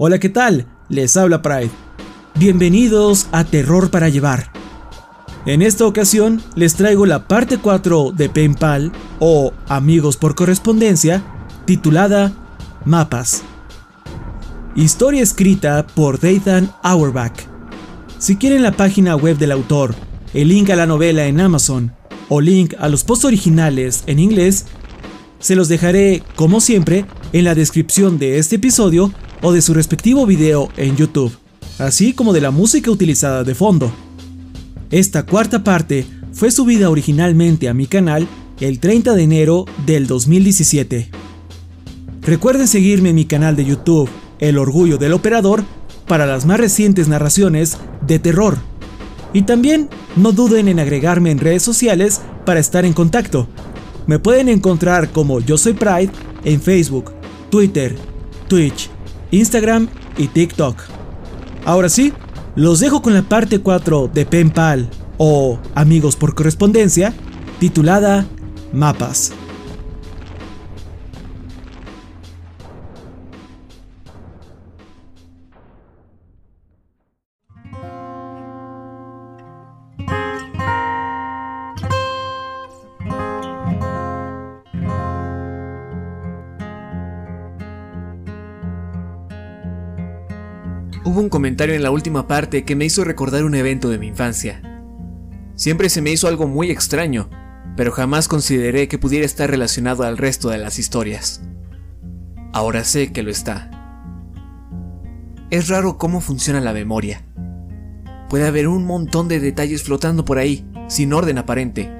Hola, ¿qué tal? Les habla Pride. Bienvenidos a Terror para Llevar. En esta ocasión les traigo la parte 4 de Penpal o Amigos por Correspondencia, titulada Mapas. Historia escrita por Dathan Auerbach. Si quieren la página web del autor, el link a la novela en Amazon o link a los posts originales en inglés, se los dejaré, como siempre, en la descripción de este episodio o de su respectivo video en YouTube, así como de la música utilizada de fondo. Esta cuarta parte fue subida originalmente a mi canal el 30 de enero del 2017. Recuerden seguirme en mi canal de YouTube, El Orgullo del Operador, para las más recientes narraciones de terror. Y también no duden en agregarme en redes sociales para estar en contacto. Me pueden encontrar como Yo Soy Pride en Facebook, Twitter, Twitch, Instagram y TikTok. Ahora sí, los dejo con la parte 4 de Penpal o Amigos por Correspondencia, titulada Mapas. En la última parte que me hizo recordar un evento de mi infancia. Siempre se me hizo algo muy extraño, pero jamás consideré que pudiera estar relacionado al resto de las historias. Ahora sé que lo está. Es raro cómo funciona la memoria. Puede haber un montón de detalles flotando por ahí, sin orden aparente,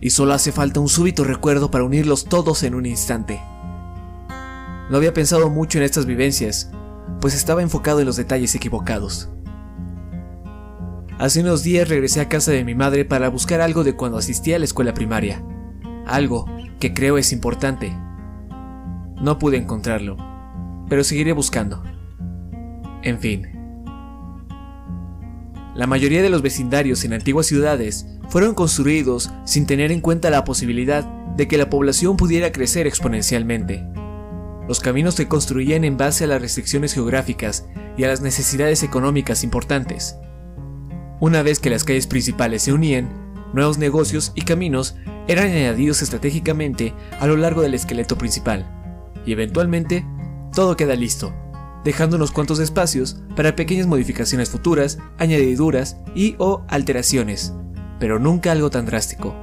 y solo hace falta un súbito recuerdo para unirlos todos en un instante. No había pensado mucho en estas vivencias, pues estaba enfocado en los detalles equivocados. Hace unos días regresé a casa de mi madre para buscar algo de cuando asistía a la escuela primaria. Algo que creo es importante. No pude encontrarlo, pero seguiré buscando. En fin. La mayoría de los vecindarios en antiguas ciudades fueron construidos sin tener en cuenta la posibilidad de que la población pudiera crecer exponencialmente. Los caminos se construían en base a las restricciones geográficas y a las necesidades económicas importantes. Una vez que las calles principales se unían, nuevos negocios y caminos eran añadidos estratégicamente a lo largo del esqueleto principal, y eventualmente todo queda listo, dejando unos cuantos espacios para pequeñas modificaciones futuras, añadiduras y o alteraciones, pero nunca algo tan drástico.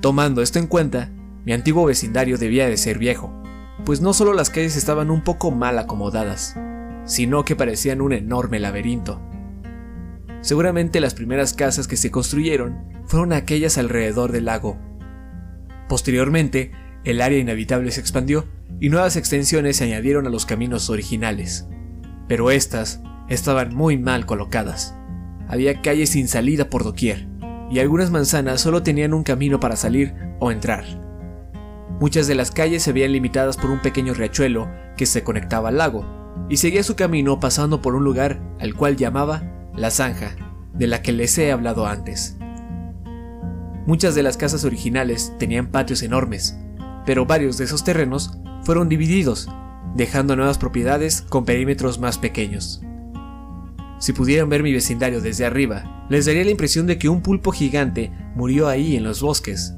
Tomando esto en cuenta, mi antiguo vecindario debía de ser viejo, pues no solo las calles estaban un poco mal acomodadas, sino que parecían un enorme laberinto. Seguramente las primeras casas que se construyeron fueron aquellas alrededor del lago. Posteriormente, el área inhabitable se expandió y nuevas extensiones se añadieron a los caminos originales. Pero estas estaban muy mal colocadas. Había calles sin salida por doquier, y algunas manzanas solo tenían un camino para salir o entrar. Muchas de las calles se veían limitadas por un pequeño riachuelo que se conectaba al lago, y seguía su camino pasando por un lugar al cual llamaba La Zanja, de la que les he hablado antes. Muchas de las casas originales tenían patios enormes, pero varios de esos terrenos fueron divididos, dejando nuevas propiedades con perímetros más pequeños. Si pudieran ver mi vecindario desde arriba, les daría la impresión de que un pulpo gigante murió ahí en los bosques.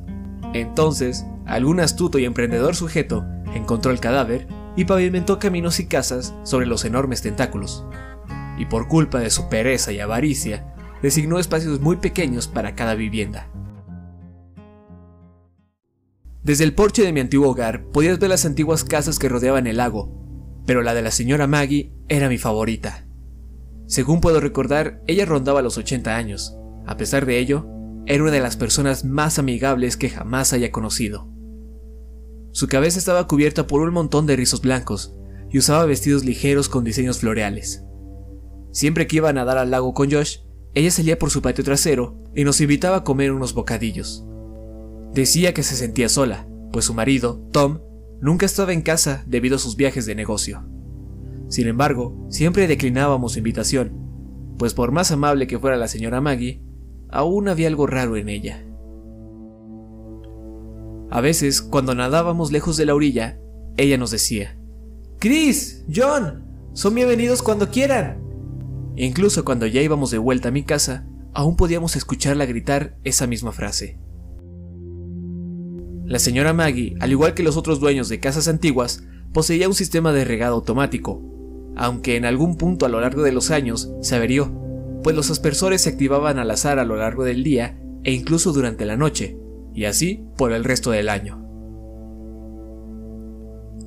Entonces, algún astuto y emprendedor sujeto encontró el cadáver y pavimentó caminos y casas sobre los enormes tentáculos. Y por culpa de su pereza y avaricia, designó espacios muy pequeños para cada vivienda. Desde el porche de mi antiguo hogar podías ver las antiguas casas que rodeaban el lago, pero la de la señora Maggie era mi favorita. Según puedo recordar, ella rondaba los 80 años. A pesar de ello, era una de las personas más amigables que jamás haya conocido. Su cabeza estaba cubierta por un montón de rizos blancos y usaba vestidos ligeros con diseños floreales. Siempre que iba a nadar al lago con Josh, ella salía por su patio trasero y nos invitaba a comer unos bocadillos. Decía que se sentía sola, pues su marido, Tom, nunca estaba en casa debido a sus viajes de negocio. Sin embargo, siempre declinábamos su invitación, pues por más amable que fuera la señora Maggie, aún había algo raro en ella. A veces, cuando nadábamos lejos de la orilla, ella nos decía, Chris, John, son bienvenidos cuando quieran. incluso cuando ya íbamos de vuelta a mi casa, aún podíamos escucharla gritar esa misma frase. La señora Maggie, al igual que los otros dueños de casas antiguas, poseía un sistema de regado automático, aunque en algún punto a lo largo de los años se averió, pues los aspersores se activaban al azar a lo largo del día e incluso durante la noche, y así por el resto del año.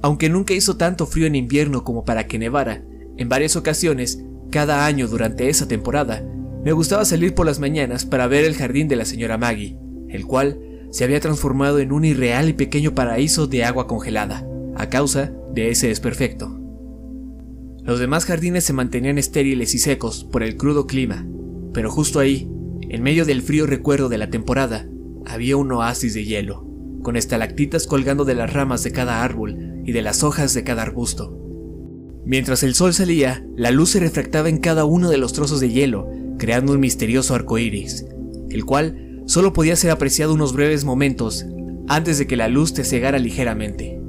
Aunque nunca hizo tanto frío en invierno como para que nevara, en varias ocasiones, cada año durante esa temporada, me gustaba salir por las mañanas para ver el jardín de la señora Maggie, el cual se había transformado en un irreal y pequeño paraíso de agua congelada, a causa de ese desperfecto. Los demás jardines se mantenían estériles y secos por el crudo clima, pero justo ahí, en medio del frío recuerdo de la temporada, había un oasis de hielo, con estalactitas colgando de las ramas de cada árbol y de las hojas de cada arbusto. Mientras el sol salía, la luz se refractaba en cada uno de los trozos de hielo, creando un misterioso arco iris, el cual solo podía ser apreciado unos breves momentos antes de que la luz te cegara ligeramente.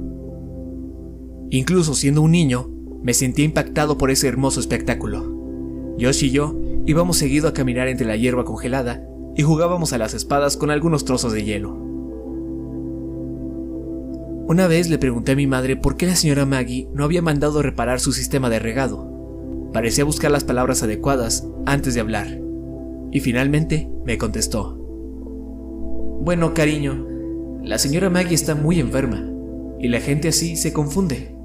Incluso siendo un niño, me sentía impactado por ese hermoso espectáculo. Josh y yo íbamos seguido a caminar entre la hierba congelada y jugábamos a las espadas con algunos trozos de hielo. Una vez le pregunté a mi madre por qué la señora Maggie no había mandado reparar su sistema de regado. Parecía buscar las palabras adecuadas antes de hablar. Y finalmente me contestó. Bueno, cariño, la señora Maggie está muy enferma, y la gente así se confunde.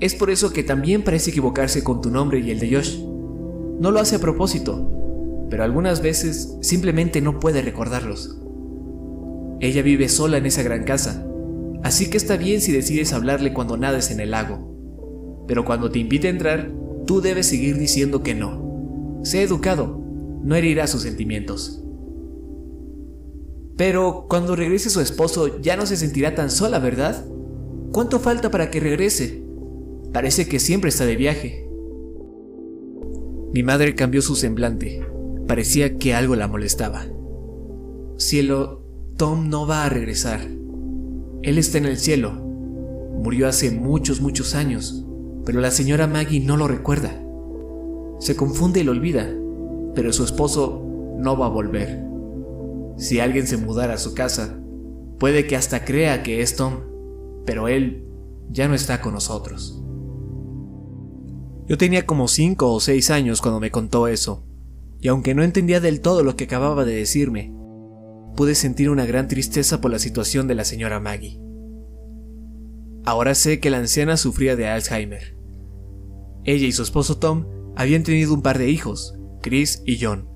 Es por eso que también parece equivocarse con tu nombre y el de Josh. No lo hace a propósito, pero algunas veces simplemente no puede recordarlos. Ella vive sola en esa gran casa, así que está bien si decides hablarle cuando nades en el lago. Pero cuando te invite a entrar, tú debes seguir diciendo que no. Sé educado, no herirá sus sentimientos. Pero cuando regrese su esposo ya no se sentirá tan sola, ¿verdad? ¿Cuánto falta para que regrese? Parece que siempre está de viaje. Mi madre cambió su semblante. Parecía que algo la molestaba. Cielo, Tom no va a regresar. Él está en el cielo. Murió hace muchos, muchos años, pero la señora Maggie no lo recuerda. Se confunde y lo olvida, pero su esposo no va a volver. Si alguien se mudara a su casa, puede que hasta crea que es Tom, pero él ya no está con nosotros. Yo tenía como 5 o 6 años cuando me contó eso, y aunque no entendía del todo lo que acababa de decirme, pude sentir una gran tristeza por la situación de la señora Maggie. Ahora sé que la anciana sufría de Alzheimer. Ella y su esposo Tom habían tenido un par de hijos, Chris y John.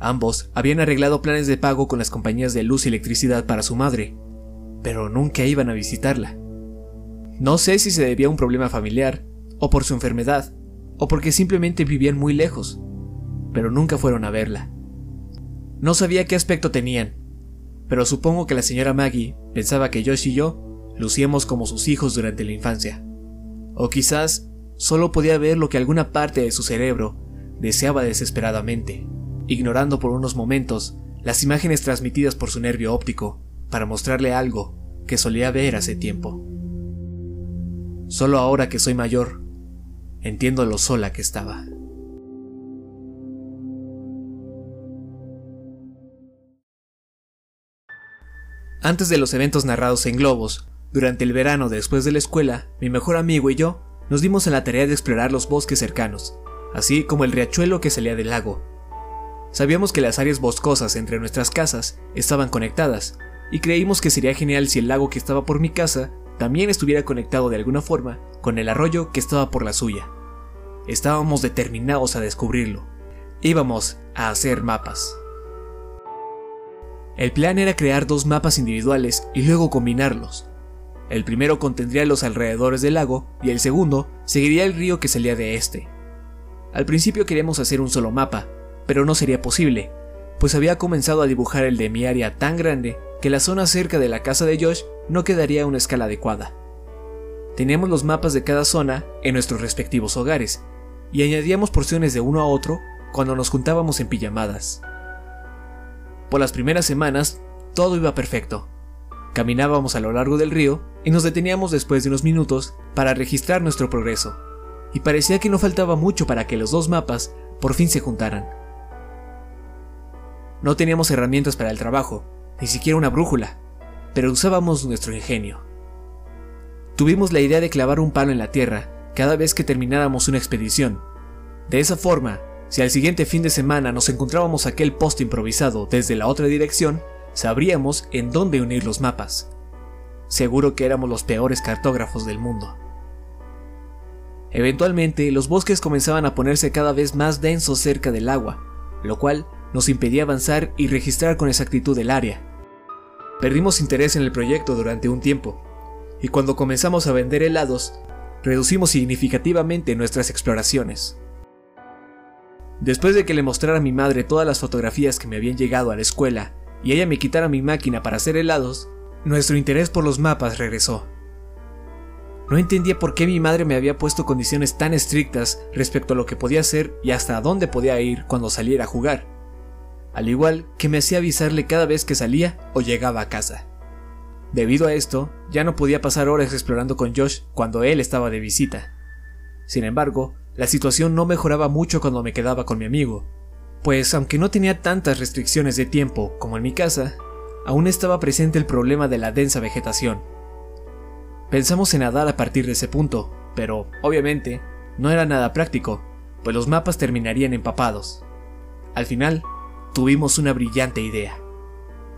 Ambos habían arreglado planes de pago con las compañías de luz y electricidad para su madre, pero nunca iban a visitarla. No sé si se debía a un problema familiar o por su enfermedad, o porque simplemente vivían muy lejos, pero nunca fueron a verla. No sabía qué aspecto tenían, pero supongo que la señora Maggie pensaba que Josh y yo lucíamos como sus hijos durante la infancia. O quizás solo podía ver lo que alguna parte de su cerebro deseaba desesperadamente, ignorando por unos momentos las imágenes transmitidas por su nervio óptico para mostrarle algo que solía ver hace tiempo. Solo ahora que soy mayor, Entiendo lo sola que estaba. Antes de los eventos narrados en globos, durante el verano después de la escuela, mi mejor amigo y yo nos dimos a la tarea de explorar los bosques cercanos, así como el riachuelo que salía del lago. Sabíamos que las áreas boscosas entre nuestras casas estaban conectadas, y creímos que sería genial si el lago que estaba por mi casa también estuviera conectado de alguna forma con el arroyo que estaba por la suya. Estábamos determinados a descubrirlo. Íbamos a hacer mapas. El plan era crear dos mapas individuales y luego combinarlos. El primero contendría los alrededores del lago y el segundo seguiría el río que salía de este. Al principio queríamos hacer un solo mapa, pero no sería posible, pues había comenzado a dibujar el de mi área tan grande que la zona cerca de la casa de Josh no quedaría a una escala adecuada. Teníamos los mapas de cada zona en nuestros respectivos hogares, y añadíamos porciones de uno a otro cuando nos juntábamos en pijamadas. Por las primeras semanas todo iba perfecto. Caminábamos a lo largo del río y nos deteníamos después de unos minutos para registrar nuestro progreso, y parecía que no faltaba mucho para que los dos mapas por fin se juntaran. No teníamos herramientas para el trabajo, ni siquiera una brújula, pero usábamos nuestro ingenio. Tuvimos la idea de clavar un palo en la tierra cada vez que termináramos una expedición. De esa forma, si al siguiente fin de semana nos encontrábamos aquel poste improvisado desde la otra dirección, sabríamos en dónde unir los mapas. Seguro que éramos los peores cartógrafos del mundo. Eventualmente, los bosques comenzaban a ponerse cada vez más densos cerca del agua, lo cual nos impedía avanzar y registrar con exactitud el área. Perdimos interés en el proyecto durante un tiempo, y cuando comenzamos a vender helados, reducimos significativamente nuestras exploraciones. Después de que le mostrara a mi madre todas las fotografías que me habían llegado a la escuela y ella me quitara mi máquina para hacer helados, nuestro interés por los mapas regresó. No entendía por qué mi madre me había puesto condiciones tan estrictas respecto a lo que podía hacer y hasta dónde podía ir cuando saliera a jugar, al igual que me hacía avisarle cada vez que salía o llegaba a casa. Debido a esto, ya no podía pasar horas explorando con Josh cuando él estaba de visita. Sin embargo, la situación no mejoraba mucho cuando me quedaba con mi amigo, pues aunque no tenía tantas restricciones de tiempo como en mi casa, aún estaba presente el problema de la densa vegetación. Pensamos en nadar a partir de ese punto, pero, obviamente, no era nada práctico, pues los mapas terminarían empapados. Al final, tuvimos una brillante idea.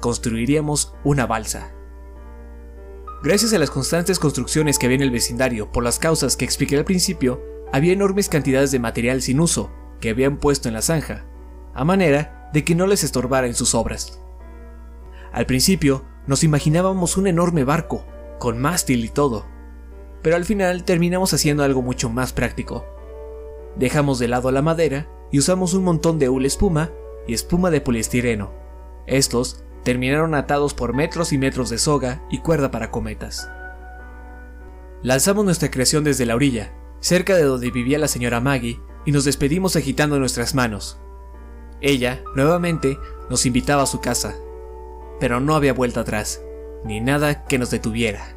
Construiríamos una balsa. Gracias a las constantes construcciones que había en el vecindario por las causas que expliqué al principio, había enormes cantidades de material sin uso que habían puesto en la zanja, a manera de que no les estorbara en sus obras. Al principio nos imaginábamos un enorme barco, con mástil y todo, pero al final terminamos haciendo algo mucho más práctico. Dejamos de lado la madera y usamos un montón de hule espuma y espuma de poliestireno. Estos terminaron atados por metros y metros de soga y cuerda para cometas. Lanzamos nuestra creación desde la orilla, cerca de donde vivía la señora Maggie, y nos despedimos agitando nuestras manos. Ella, nuevamente, nos invitaba a su casa, pero no había vuelta atrás, ni nada que nos detuviera.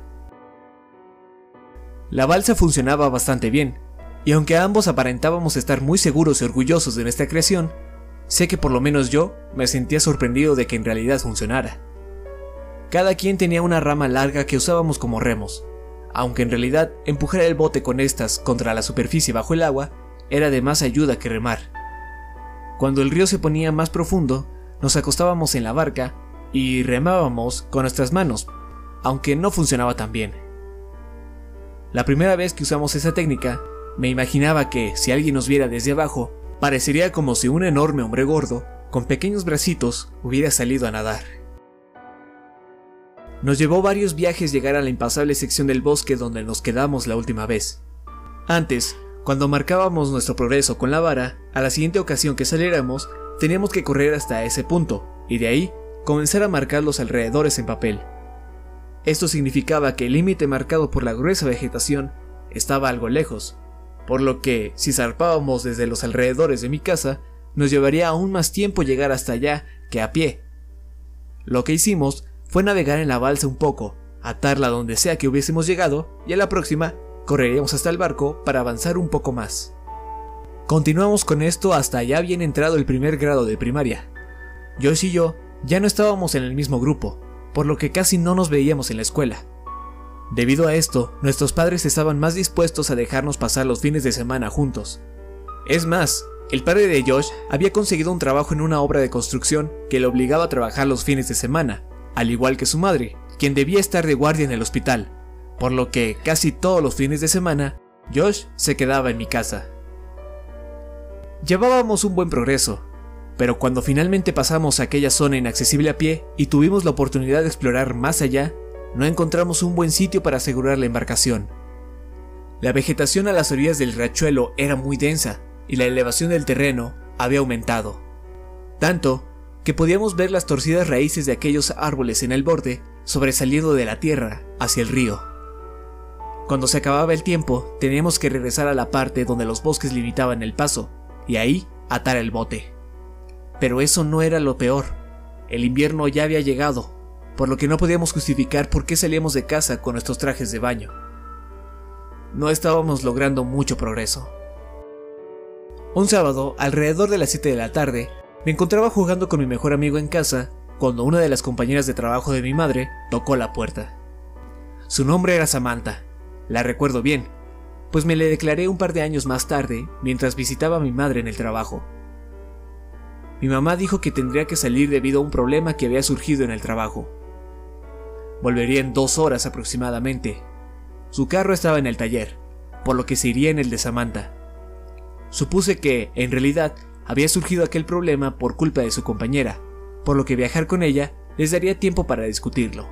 La balsa funcionaba bastante bien, y aunque ambos aparentábamos estar muy seguros y orgullosos de nuestra creación, sé que por lo menos yo me sentía sorprendido de que en realidad funcionara. Cada quien tenía una rama larga que usábamos como remos, aunque en realidad empujar el bote con estas contra la superficie bajo el agua era de más ayuda que remar. Cuando el río se ponía más profundo, nos acostábamos en la barca y remábamos con nuestras manos, aunque no funcionaba tan bien. La primera vez que usamos esa técnica, me imaginaba que, si alguien nos viera desde abajo, parecería como si un enorme hombre gordo, con pequeños bracitos, hubiera salido a nadar. Nos llevó varios viajes llegar a la impasable sección del bosque donde nos quedamos la última vez. Antes, cuando marcábamos nuestro progreso con la vara, a la siguiente ocasión que saliéramos, teníamos que correr hasta ese punto, y de ahí comenzar a marcar los alrededores en papel. Esto significaba que el límite marcado por la gruesa vegetación estaba algo lejos, por lo que, si zarpábamos desde los alrededores de mi casa, nos llevaría aún más tiempo llegar hasta allá que a pie. Lo que hicimos fue navegar en la balsa un poco, atarla donde sea que hubiésemos llegado y a la próxima correríamos hasta el barco para avanzar un poco más. Continuamos con esto hasta ya bien entrado el primer grado de primaria. Joyce y yo ya no estábamos en el mismo grupo, por lo que casi no nos veíamos en la escuela. Debido a esto, nuestros padres estaban más dispuestos a dejarnos pasar los fines de semana juntos. Es más, el padre de Josh había conseguido un trabajo en una obra de construcción que le obligaba a trabajar los fines de semana, al igual que su madre, quien debía estar de guardia en el hospital, por lo que casi todos los fines de semana, Josh se quedaba en mi casa. Llevábamos un buen progreso, pero cuando finalmente pasamos a aquella zona inaccesible a pie y tuvimos la oportunidad de explorar más allá, no encontramos un buen sitio para asegurar la embarcación. La vegetación a las orillas del riachuelo era muy densa y la elevación del terreno había aumentado. Tanto que podíamos ver las torcidas raíces de aquellos árboles en el borde sobresaliendo de la tierra hacia el río. Cuando se acababa el tiempo, teníamos que regresar a la parte donde los bosques limitaban el paso, y ahí atar el bote. Pero eso no era lo peor. El invierno ya había llegado, por lo que no podíamos justificar por qué salíamos de casa con nuestros trajes de baño. No estábamos logrando mucho progreso. Un sábado, alrededor de las 7 de la tarde, me encontraba jugando con mi mejor amigo en casa cuando una de las compañeras de trabajo de mi madre tocó la puerta. Su nombre era Samantha, la recuerdo bien, pues me le declaré un par de años más tarde mientras visitaba a mi madre en el trabajo. Mi mamá dijo que tendría que salir debido a un problema que había surgido en el trabajo. Volvería en dos horas aproximadamente. Su carro estaba en el taller, por lo que se iría en el de Samantha. Supuse que, en realidad, había surgido aquel problema por culpa de su compañera, por lo que viajar con ella les daría tiempo para discutirlo.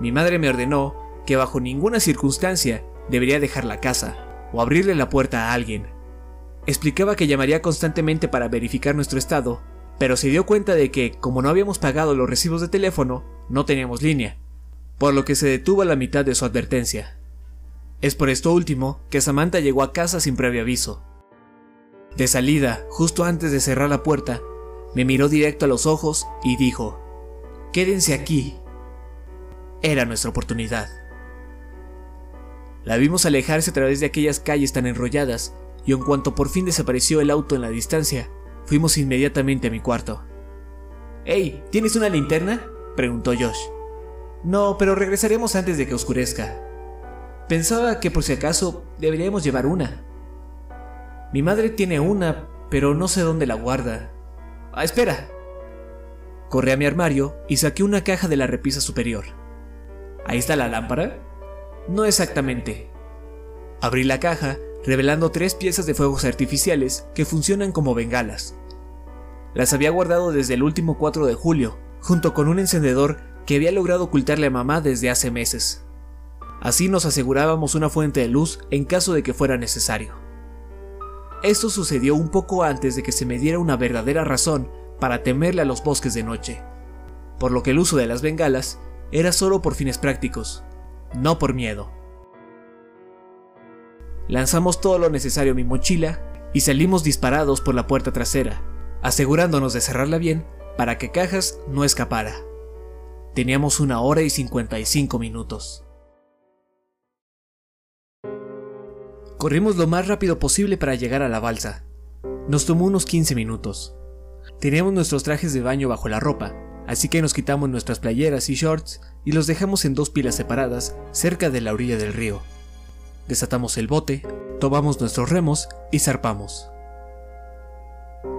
Mi madre me ordenó que bajo ninguna circunstancia debería dejar la casa o abrirle la puerta a alguien. Explicaba que llamaría constantemente para verificar nuestro estado, pero se dio cuenta de que, como no habíamos pagado los recibos de teléfono, no teníamos línea, por lo que se detuvo a la mitad de su advertencia. Es por esto último que Samantha llegó a casa sin previo aviso. De salida, justo antes de cerrar la puerta, me miró directo a los ojos y dijo, Quédense aquí. Era nuestra oportunidad. La vimos alejarse a través de aquellas calles tan enrolladas, y en cuanto por fin desapareció el auto en la distancia, fuimos inmediatamente a mi cuarto. Hey, ¿tienes una linterna? preguntó Josh. No, pero regresaremos antes de que oscurezca. Pensaba que por si acaso deberíamos llevar una. Mi madre tiene una, pero no sé dónde la guarda. Ah, espera. Corrí a mi armario y saqué una caja de la repisa superior. ¿Ahí está la lámpara? No exactamente. Abrí la caja, revelando tres piezas de fuegos artificiales que funcionan como bengalas. Las había guardado desde el último 4 de julio, junto con un encendedor que había logrado ocultarle a mamá desde hace meses. Así nos asegurábamos una fuente de luz en caso de que fuera necesario. Esto sucedió un poco antes de que se me diera una verdadera razón para temerle a los bosques de noche, por lo que el uso de las bengalas era solo por fines prácticos, no por miedo. Lanzamos todo lo necesario a mi mochila y salimos disparados por la puerta trasera, asegurándonos de cerrarla bien para que Cajas no escapara. Teníamos una hora y 55 minutos. Corrimos lo más rápido posible para llegar a la balsa. Nos tomó unos 15 minutos. Teníamos nuestros trajes de baño bajo la ropa, así que nos quitamos nuestras playeras y shorts y los dejamos en dos pilas separadas cerca de la orilla del río. Desatamos el bote, tomamos nuestros remos y zarpamos.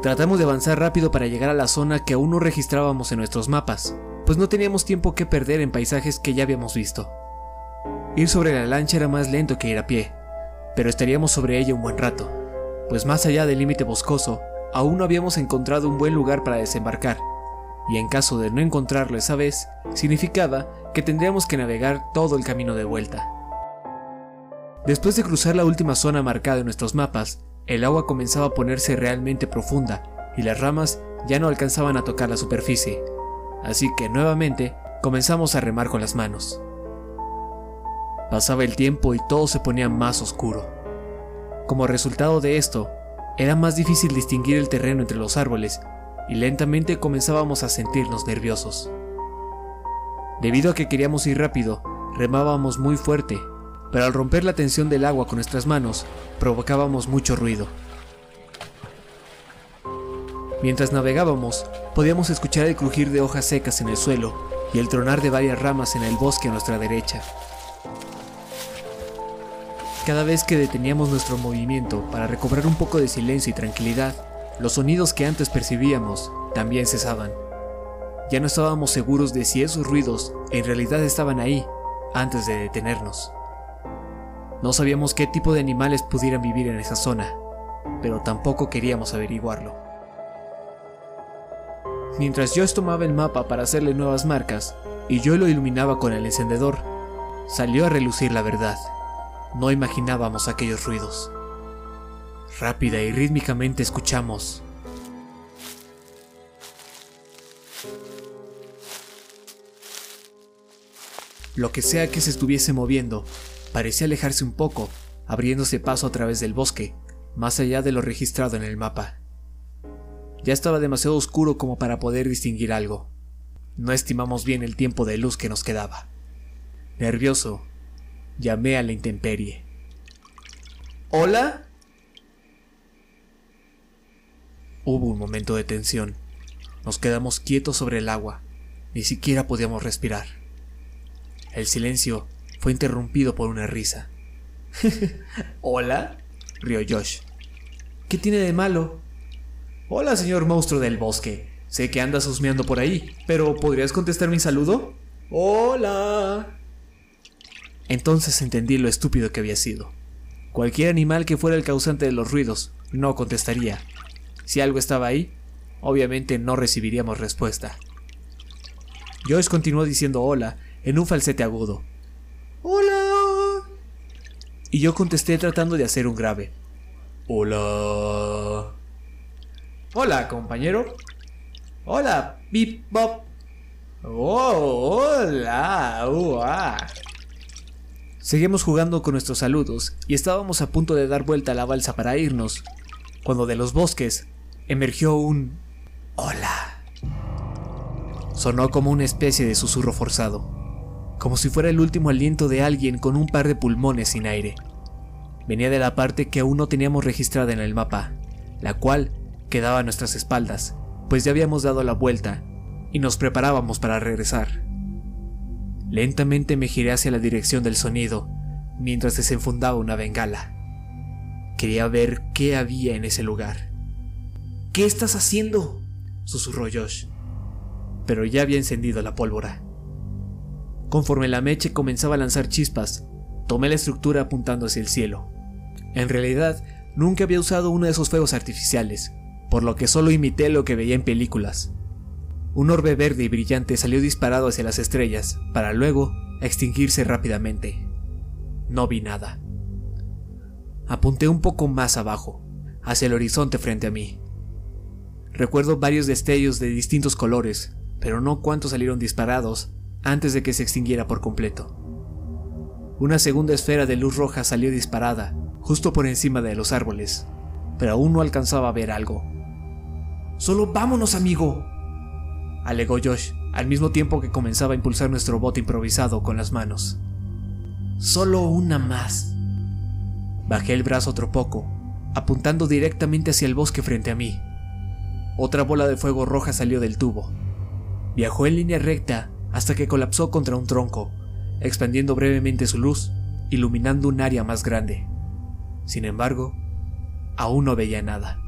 Tratamos de avanzar rápido para llegar a la zona que aún no registrábamos en nuestros mapas, pues no teníamos tiempo que perder en paisajes que ya habíamos visto. Ir sobre la lancha era más lento que ir a pie, pero estaríamos sobre ella un buen rato, pues más allá del límite boscoso, aún no habíamos encontrado un buen lugar para desembarcar, y en caso de no encontrarlo esa vez, significaba que tendríamos que navegar todo el camino de vuelta. Después de cruzar la última zona marcada en nuestros mapas, el agua comenzaba a ponerse realmente profunda y las ramas ya no alcanzaban a tocar la superficie, así que nuevamente comenzamos a remar con las manos. Pasaba el tiempo y todo se ponía más oscuro. Como resultado de esto, era más difícil distinguir el terreno entre los árboles y lentamente comenzábamos a sentirnos nerviosos. Debido a que queríamos ir rápido, remábamos muy fuerte, pero al romper la tensión del agua con nuestras manos, provocábamos mucho ruido. Mientras navegábamos, podíamos escuchar el crujir de hojas secas en el suelo y el tronar de varias ramas en el bosque a nuestra derecha. Cada vez que deteníamos nuestro movimiento para recobrar un poco de silencio y tranquilidad, los sonidos que antes percibíamos también cesaban. Ya no estábamos seguros de si esos ruidos en realidad estaban ahí antes de detenernos. No sabíamos qué tipo de animales pudieran vivir en esa zona, pero tampoco queríamos averiguarlo. Mientras Josh tomaba el mapa para hacerle nuevas marcas y yo lo iluminaba con el encendedor, salió a relucir la verdad. No imaginábamos aquellos ruidos. Rápida y rítmicamente escuchamos. Lo que sea que se estuviese moviendo, parecía alejarse un poco, abriéndose paso a través del bosque, más allá de lo registrado en el mapa. Ya estaba demasiado oscuro como para poder distinguir algo. no estimamos bien el tiempo de luz que nos quedaba. Nervioso, llamé a la intemperie. ¿Hola? Hubo un momento de tensión. Nos quedamos quietos sobre el agua. Ni siquiera podíamos respirar. El silencio fue interrumpido por una risa. ¿Hola? rió Josh. ¿Qué tiene de malo? Hola, señor monstruo del bosque. Sé que andas husmeando por ahí, pero ¿podrías contestar mi saludo? Hola. Entonces entendí lo estúpido que había sido. Cualquier animal que fuera el causante de los ruidos no contestaría. Si algo estaba ahí, obviamente no recibiríamos respuesta. Josh continuó diciendo hola en un falsete agudo. ¡Hola! Y yo contesté tratando de hacer un grave. Hola. Hola, compañero. Hola, Bip Bop. Oh, hola. Uah. Seguimos jugando con nuestros saludos y estábamos a punto de dar vuelta a la balsa para irnos, cuando de los bosques emergió un hola. Sonó como una especie de susurro forzado, como si fuera el último aliento de alguien con un par de pulmones sin aire. Venía de la parte que aún no teníamos registrada en el mapa, la cual quedaba a nuestras espaldas, pues ya habíamos dado la vuelta y nos preparábamos para regresar. Lentamente me giré hacia la dirección del sonido, mientras desenfundaba una bengala. Quería ver qué había en ese lugar. ¿Qué estás haciendo? susurró Josh. Pero ya había encendido la pólvora. Conforme la meche comenzaba a lanzar chispas, tomé la estructura apuntando hacia el cielo. En realidad, nunca había usado uno de esos fuegos artificiales, por lo que solo imité lo que veía en películas. Un orbe verde y brillante salió disparado hacia las estrellas, para luego extinguirse rápidamente. No vi nada. Apunté un poco más abajo, hacia el horizonte frente a mí. Recuerdo varios destellos de distintos colores, pero no cuántos salieron disparados antes de que se extinguiera por completo. Una segunda esfera de luz roja salió disparada, justo por encima de los árboles, pero aún no alcanzaba a ver algo. Solo vámonos, amigo, alegó Josh, al mismo tiempo que comenzaba a impulsar nuestro bote improvisado con las manos. Solo una más. Bajé el brazo otro poco, apuntando directamente hacia el bosque frente a mí. Otra bola de fuego roja salió del tubo. Viajó en línea recta hasta que colapsó contra un tronco, expandiendo brevemente su luz, iluminando un área más grande. Sin embargo, aún no veía nada.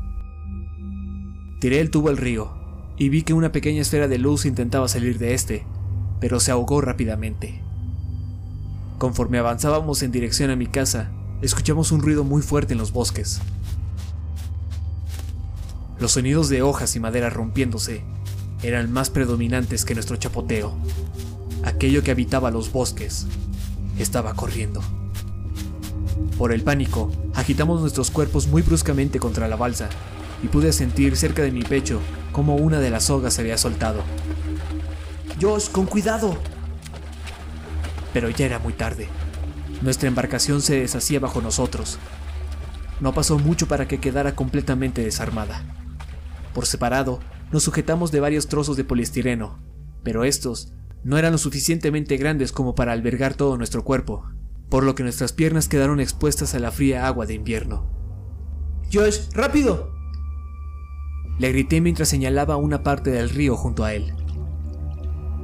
Tiré el tubo al río, y vi que una pequeña esfera de luz intentaba salir de este, pero se ahogó rápidamente. Conforme avanzábamos en dirección a mi casa, escuchamos un ruido muy fuerte en los bosques. Los sonidos de hojas y madera rompiéndose eran más predominantes que nuestro chapoteo. Aquello que habitaba los bosques estaba corriendo. Por el pánico, agitamos nuestros cuerpos muy bruscamente contra la balsa y pude sentir cerca de mi pecho como una de las sogas se había soltado. Josh, con cuidado. Pero ya era muy tarde. Nuestra embarcación se deshacía bajo nosotros. No pasó mucho para que quedara completamente desarmada. Por separado, nos sujetamos de varios trozos de poliestireno, pero estos no eran lo suficientemente grandes como para albergar todo nuestro cuerpo, por lo que nuestras piernas quedaron expuestas a la fría agua de invierno. Josh, rápido, le grité mientras señalaba una parte del río junto a él.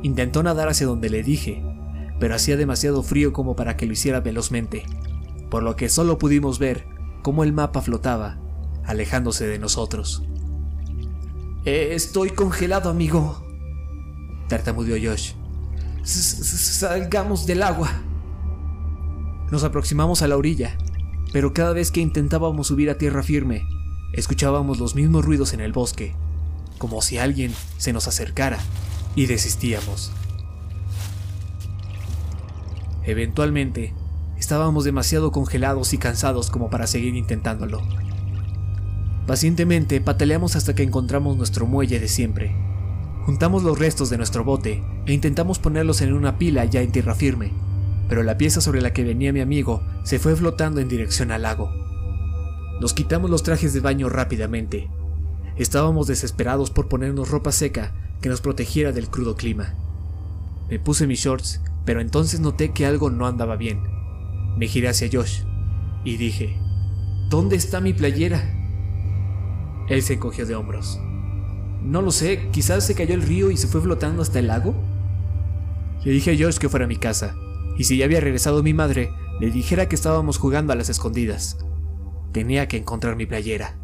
Intentó nadar hacia donde le dije, pero hacía demasiado frío como para que lo hiciera velozmente, por lo que solo pudimos ver cómo el mapa flotaba, alejándose de nosotros. Estoy congelado, amigo, tartamudeó Josh. Salgamos del agua. Nos aproximamos a la orilla, pero cada vez que intentábamos subir a tierra firme, escuchábamos los mismos ruidos en el bosque, como si alguien se nos acercara, y desistíamos. Eventualmente, estábamos demasiado congelados y cansados como para seguir intentándolo. Pacientemente pataleamos hasta que encontramos nuestro muelle de siempre. Juntamos los restos de nuestro bote e intentamos ponerlos en una pila ya en tierra firme, pero la pieza sobre la que venía mi amigo se fue flotando en dirección al lago. Nos quitamos los trajes de baño rápidamente. Estábamos desesperados por ponernos ropa seca que nos protegiera del crudo clima. Me puse mis shorts, pero entonces noté que algo no andaba bien. Me giré hacia Josh y dije, ¿Dónde está mi playera? Él se encogió de hombros. No lo sé, quizás se cayó el río y se fue flotando hasta el lago. Le dije a Josh que fuera a mi casa, y si ya había regresado mi madre, le dijera que estábamos jugando a las escondidas. Tenía que encontrar mi playera.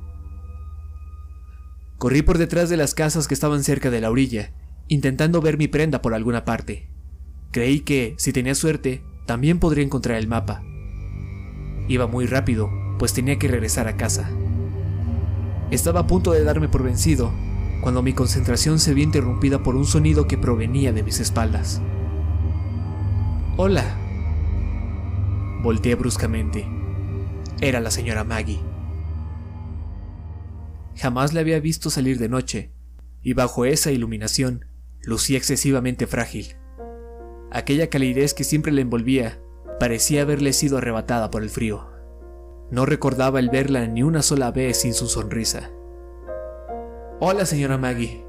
Corrí por detrás de las casas que estaban cerca de la orilla, intentando ver mi prenda por alguna parte. Creí que, si tenía suerte, también podría encontrar el mapa. Iba muy rápido, pues tenía que regresar a casa. Estaba a punto de darme por vencido, cuando mi concentración se vio interrumpida por un sonido que provenía de mis espaldas. Hola. Volteé bruscamente. Era la señora Maggie. Jamás la había visto salir de noche, y bajo esa iluminación lucía excesivamente frágil. Aquella calidez que siempre la envolvía parecía haberle sido arrebatada por el frío. No recordaba el verla ni una sola vez sin su sonrisa. Hola, señora Maggie.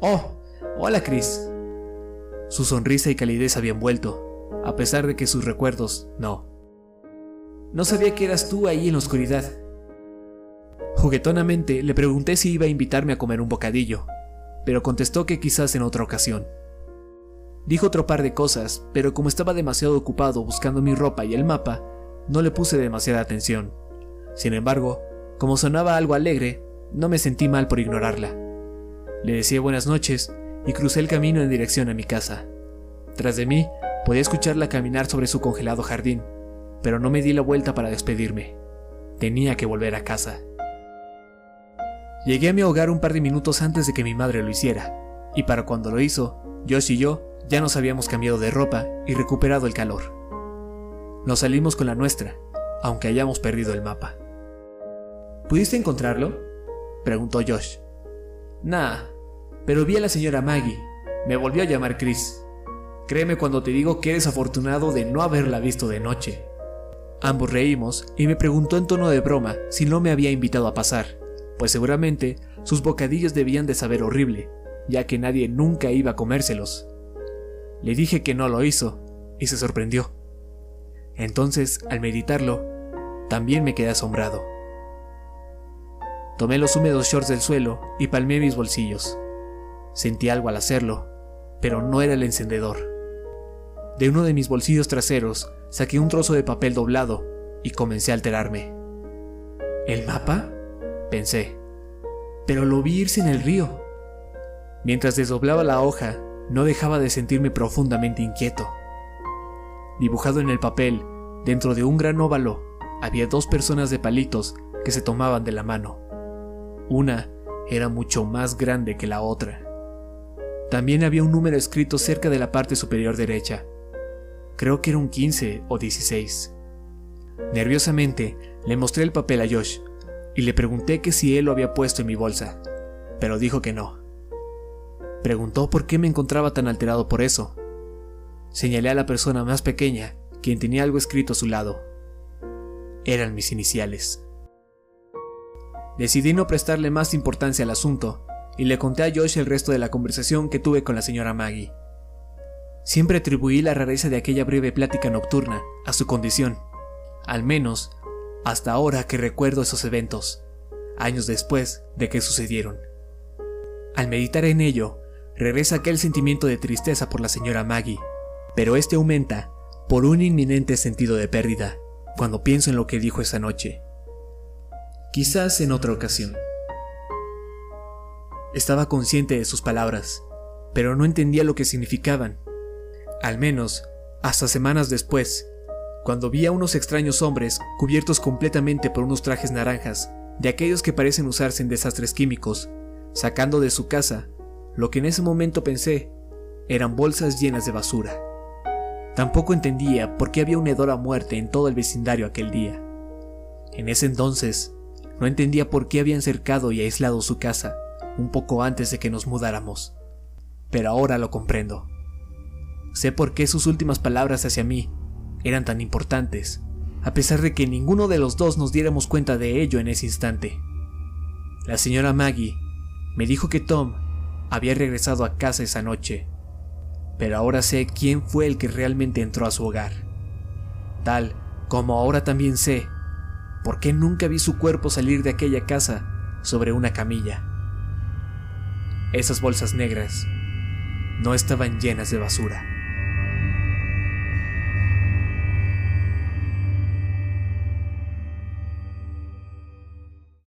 Oh, hola, Chris. Su sonrisa y calidez habían vuelto, a pesar de que sus recuerdos no. No sabía que eras tú ahí en la oscuridad. Juguetonamente le pregunté si iba a invitarme a comer un bocadillo, pero contestó que quizás en otra ocasión. Dijo otro par de cosas, pero como estaba demasiado ocupado buscando mi ropa y el mapa, no le puse demasiada atención. Sin embargo, como sonaba algo alegre, no me sentí mal por ignorarla. Le decía buenas noches y crucé el camino en dirección a mi casa. Tras de mí, podía escucharla caminar sobre su congelado jardín, pero no me di la vuelta para despedirme. Tenía que volver a casa. Llegué a mi hogar un par de minutos antes de que mi madre lo hiciera, y para cuando lo hizo, Josh y yo ya nos habíamos cambiado de ropa y recuperado el calor. Nos salimos con la nuestra, aunque hayamos perdido el mapa. ¿Pudiste encontrarlo? preguntó Josh. Nah, pero vi a la señora Maggie. Me volvió a llamar Chris. Créeme cuando te digo que eres afortunado de no haberla visto de noche. Ambos reímos y me preguntó en tono de broma si no me había invitado a pasar, pues seguramente sus bocadillos debían de saber horrible, ya que nadie nunca iba a comérselos. Le dije que no lo hizo y se sorprendió. Entonces, al meditarlo, también me quedé asombrado. Tomé los húmedos shorts del suelo y palmé mis bolsillos. Sentí algo al hacerlo, pero no era el encendedor. De uno de mis bolsillos traseros saqué un trozo de papel doblado y comencé a alterarme. ¿El mapa? pensé. Pero lo vi irse en el río. Mientras desdoblaba la hoja, no dejaba de sentirme profundamente inquieto. Dibujado en el papel, dentro de un gran óvalo, había dos personas de palitos que se tomaban de la mano. Una era mucho más grande que la otra. También había un número escrito cerca de la parte superior derecha. Creo que era un 15 o 16. Nerviosamente le mostré el papel a Josh y le pregunté que si él lo había puesto en mi bolsa, pero dijo que no. Preguntó por qué me encontraba tan alterado por eso. Señalé a la persona más pequeña, quien tenía algo escrito a su lado. Eran mis iniciales. Decidí no prestarle más importancia al asunto y le conté a Josh el resto de la conversación que tuve con la señora Maggie. Siempre atribuí la rareza de aquella breve plática nocturna a su condición, al menos hasta ahora que recuerdo esos eventos, años después de que sucedieron. Al meditar en ello, regresa aquel sentimiento de tristeza por la señora Maggie, pero este aumenta por un inminente sentido de pérdida cuando pienso en lo que dijo esa noche quizás en otra ocasión. Estaba consciente de sus palabras, pero no entendía lo que significaban. Al menos, hasta semanas después, cuando vi a unos extraños hombres cubiertos completamente por unos trajes naranjas, de aquellos que parecen usarse en desastres químicos, sacando de su casa lo que en ese momento pensé eran bolsas llenas de basura. Tampoco entendía por qué había un hedor a muerte en todo el vecindario aquel día. En ese entonces, no entendía por qué habían cercado y aislado su casa un poco antes de que nos mudáramos. Pero ahora lo comprendo. Sé por qué sus últimas palabras hacia mí eran tan importantes, a pesar de que ninguno de los dos nos diéramos cuenta de ello en ese instante. La señora Maggie me dijo que Tom había regresado a casa esa noche, pero ahora sé quién fue el que realmente entró a su hogar. Tal como ahora también sé por qué nunca vi su cuerpo salir de aquella casa sobre una camilla. Esas bolsas negras no estaban llenas de basura.